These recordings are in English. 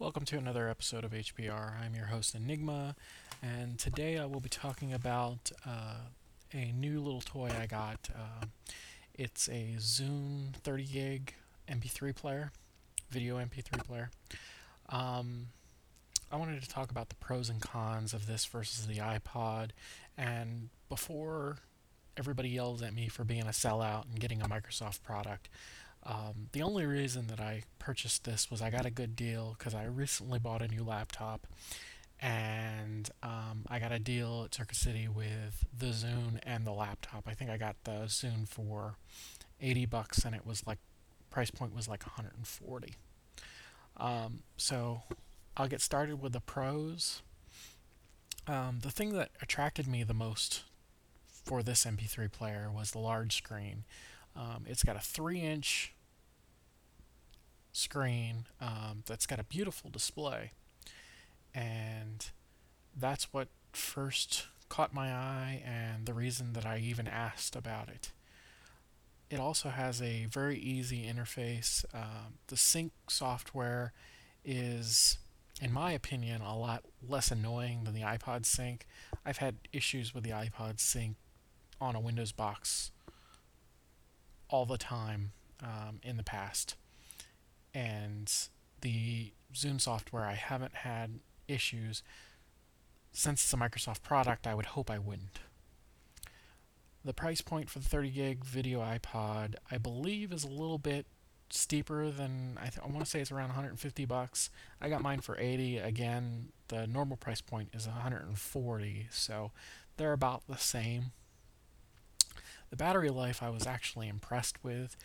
Welcome to another episode of HPR. I'm your host Enigma, and today I will be talking about uh, a new little toy I got. Uh, it's a Zune 30 gig MP3 player, video MP3 player. Um, I wanted to talk about the pros and cons of this versus the iPod, and before everybody yells at me for being a sellout and getting a Microsoft product, um, the only reason that I purchased this was I got a good deal because I recently bought a new laptop and um, I got a deal at Circuit City with the Zune and the laptop. I think I got the Zune for 80 bucks and it was like price point was like 140. Um, so I'll get started with the pros. Um, the thing that attracted me the most for this MP3 player was the large screen. Um, it's got a 3 inch screen um, that's got a beautiful display. And that's what first caught my eye and the reason that I even asked about it. It also has a very easy interface. Um, the sync software is, in my opinion, a lot less annoying than the iPod sync. I've had issues with the iPod sync on a Windows box all the time um, in the past. And the Zune software, I haven't had issues. Since it's a Microsoft product, I would hope I wouldn't. The price point for the 30 gig video iPod, I believe, is a little bit steeper than I, th- I want to say it's around 150 bucks. I got mine for 80. Again, the normal price point is 140, so they're about the same. The battery life I was actually impressed with.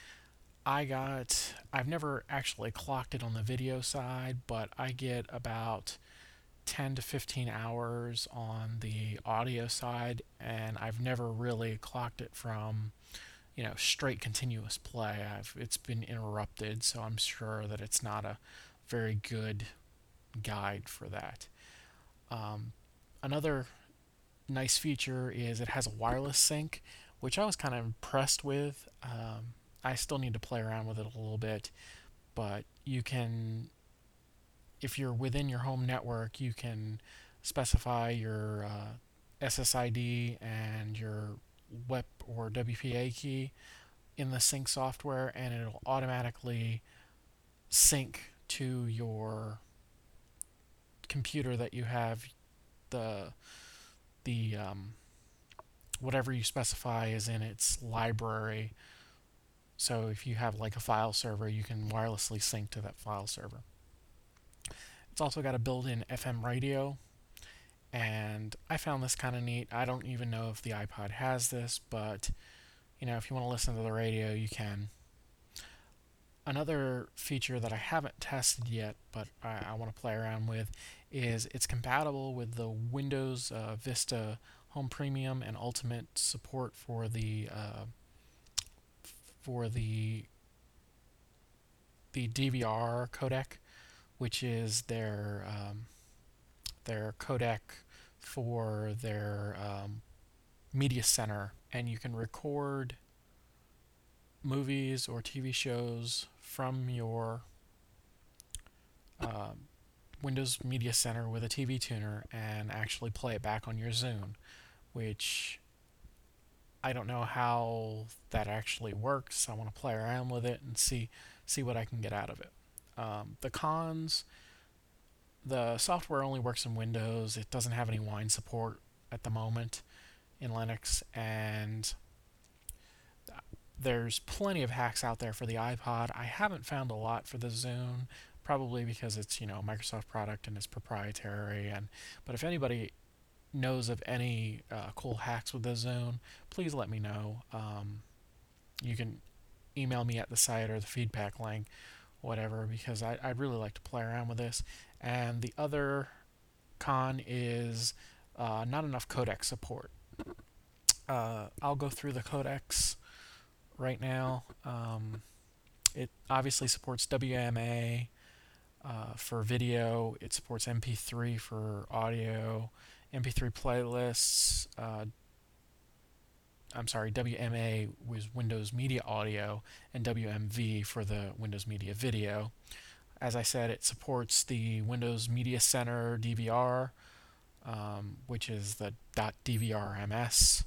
I got, I've never actually clocked it on the video side, but I get about 10 to 15 hours on the audio side, and I've never really clocked it from, you know, straight continuous play. I've, it's been interrupted, so I'm sure that it's not a very good guide for that. Um, another nice feature is it has a wireless sync, which I was kind of impressed with. Um, I still need to play around with it a little bit, but you can, if you're within your home network, you can specify your uh, SSID and your WEP or WPA key in the sync software, and it'll automatically sync to your computer that you have the the um, whatever you specify is in its library. So if you have like a file server, you can wirelessly sync to that file server. It's also got a built-in FM radio, and I found this kind of neat. I don't even know if the iPod has this, but you know, if you want to listen to the radio, you can. Another feature that I haven't tested yet, but I, I want to play around with, is it's compatible with the Windows uh, Vista Home Premium and Ultimate support for the uh, for the the DVR codec, which is their um, their codec for their um, media center, and you can record movies or TV shows from your uh, Windows Media Center with a TV tuner and actually play it back on your Zune which I don't know how that actually works. I want to play around with it and see see what I can get out of it. Um, the cons: the software only works in Windows. It doesn't have any Wine support at the moment in Linux, and there's plenty of hacks out there for the iPod. I haven't found a lot for the Zune, probably because it's you know a Microsoft product and it's proprietary. And but if anybody knows of any uh, cool hacks with the Zune, please let me know. Um, you can email me at the site or the feedback link, whatever, because I, I'd really like to play around with this. And the other con is uh, not enough codec support. Uh, I'll go through the codecs right now. Um, it obviously supports WMA uh, for video. It supports MP3 for audio. MP3 playlists. Uh, I'm sorry, WMA was Windows Media Audio, and WMV for the Windows Media Video. As I said, it supports the Windows Media Center DVR, um, which is the .dvrms.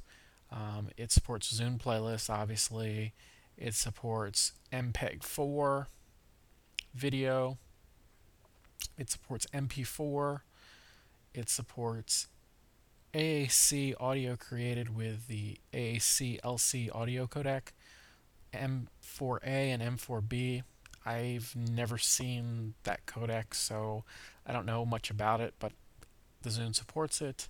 Um, it supports Zune playlists, obviously. It supports MPEG-4 video. It supports MP4. It supports AAC audio created with the AAC LC audio codec, M4A and M4B. I've never seen that codec, so I don't know much about it, but the Zune supports it.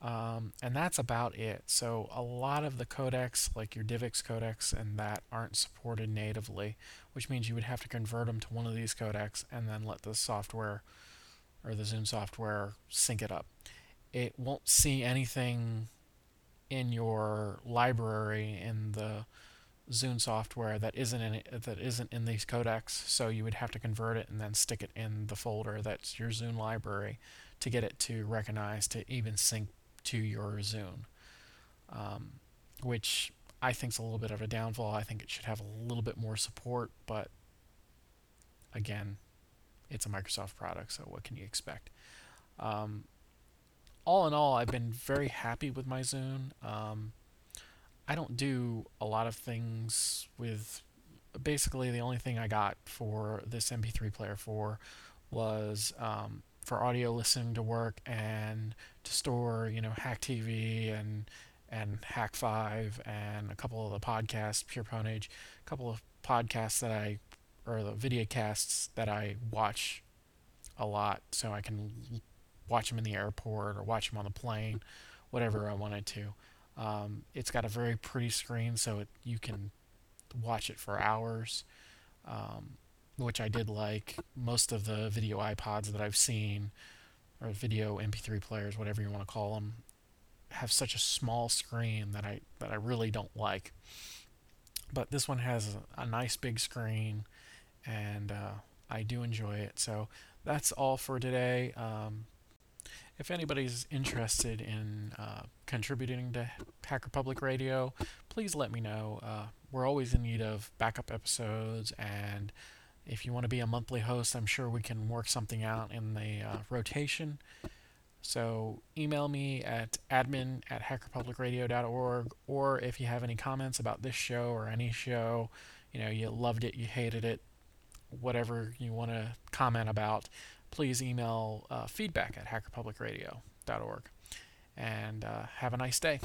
Um, and that's about it. So a lot of the codecs, like your DivX codecs and that, aren't supported natively, which means you would have to convert them to one of these codecs and then let the software or the Zune software sync it up. It won't see anything in your library in the Zune software that isn't in it, that isn't in these codecs, so you would have to convert it and then stick it in the folder that's your Zune library to get it to recognize to even sync to your Zune, um, which I think is a little bit of a downfall. I think it should have a little bit more support, but again, it's a Microsoft product, so what can you expect? Um, all in all, I've been very happy with my Zune. Um, I don't do a lot of things with. Basically, the only thing I got for this MP3 player for was um, for audio listening to work and to store, you know, Hack TV and and Hak5 and a couple of the podcasts, Pure Pwnage, a couple of podcasts that I or the video casts that I watch a lot, so I can watch them in the airport or watch them on the plane, whatever I wanted to. Um, it's got a very pretty screen, so it, you can watch it for hours. Um, which I did like. Most of the video iPods that I've seen, or video MP3 players, whatever you want to call them, have such a small screen that I that I really don't like. But this one has a, a nice big screen, and uh, I do enjoy it. So that's all for today. Um, if anybody's interested in uh, contributing to Hacker Public Radio, please let me know. Uh, we're always in need of backup episodes and if you want to be a monthly host, I'm sure we can work something out in the uh, rotation. So email me at admin at hackerpublicradio.org, or if you have any comments about this show or any show, you know, you loved it, you hated it, whatever you want to comment about, please email uh, feedback at hackerpublicradio.org. And uh, have a nice day.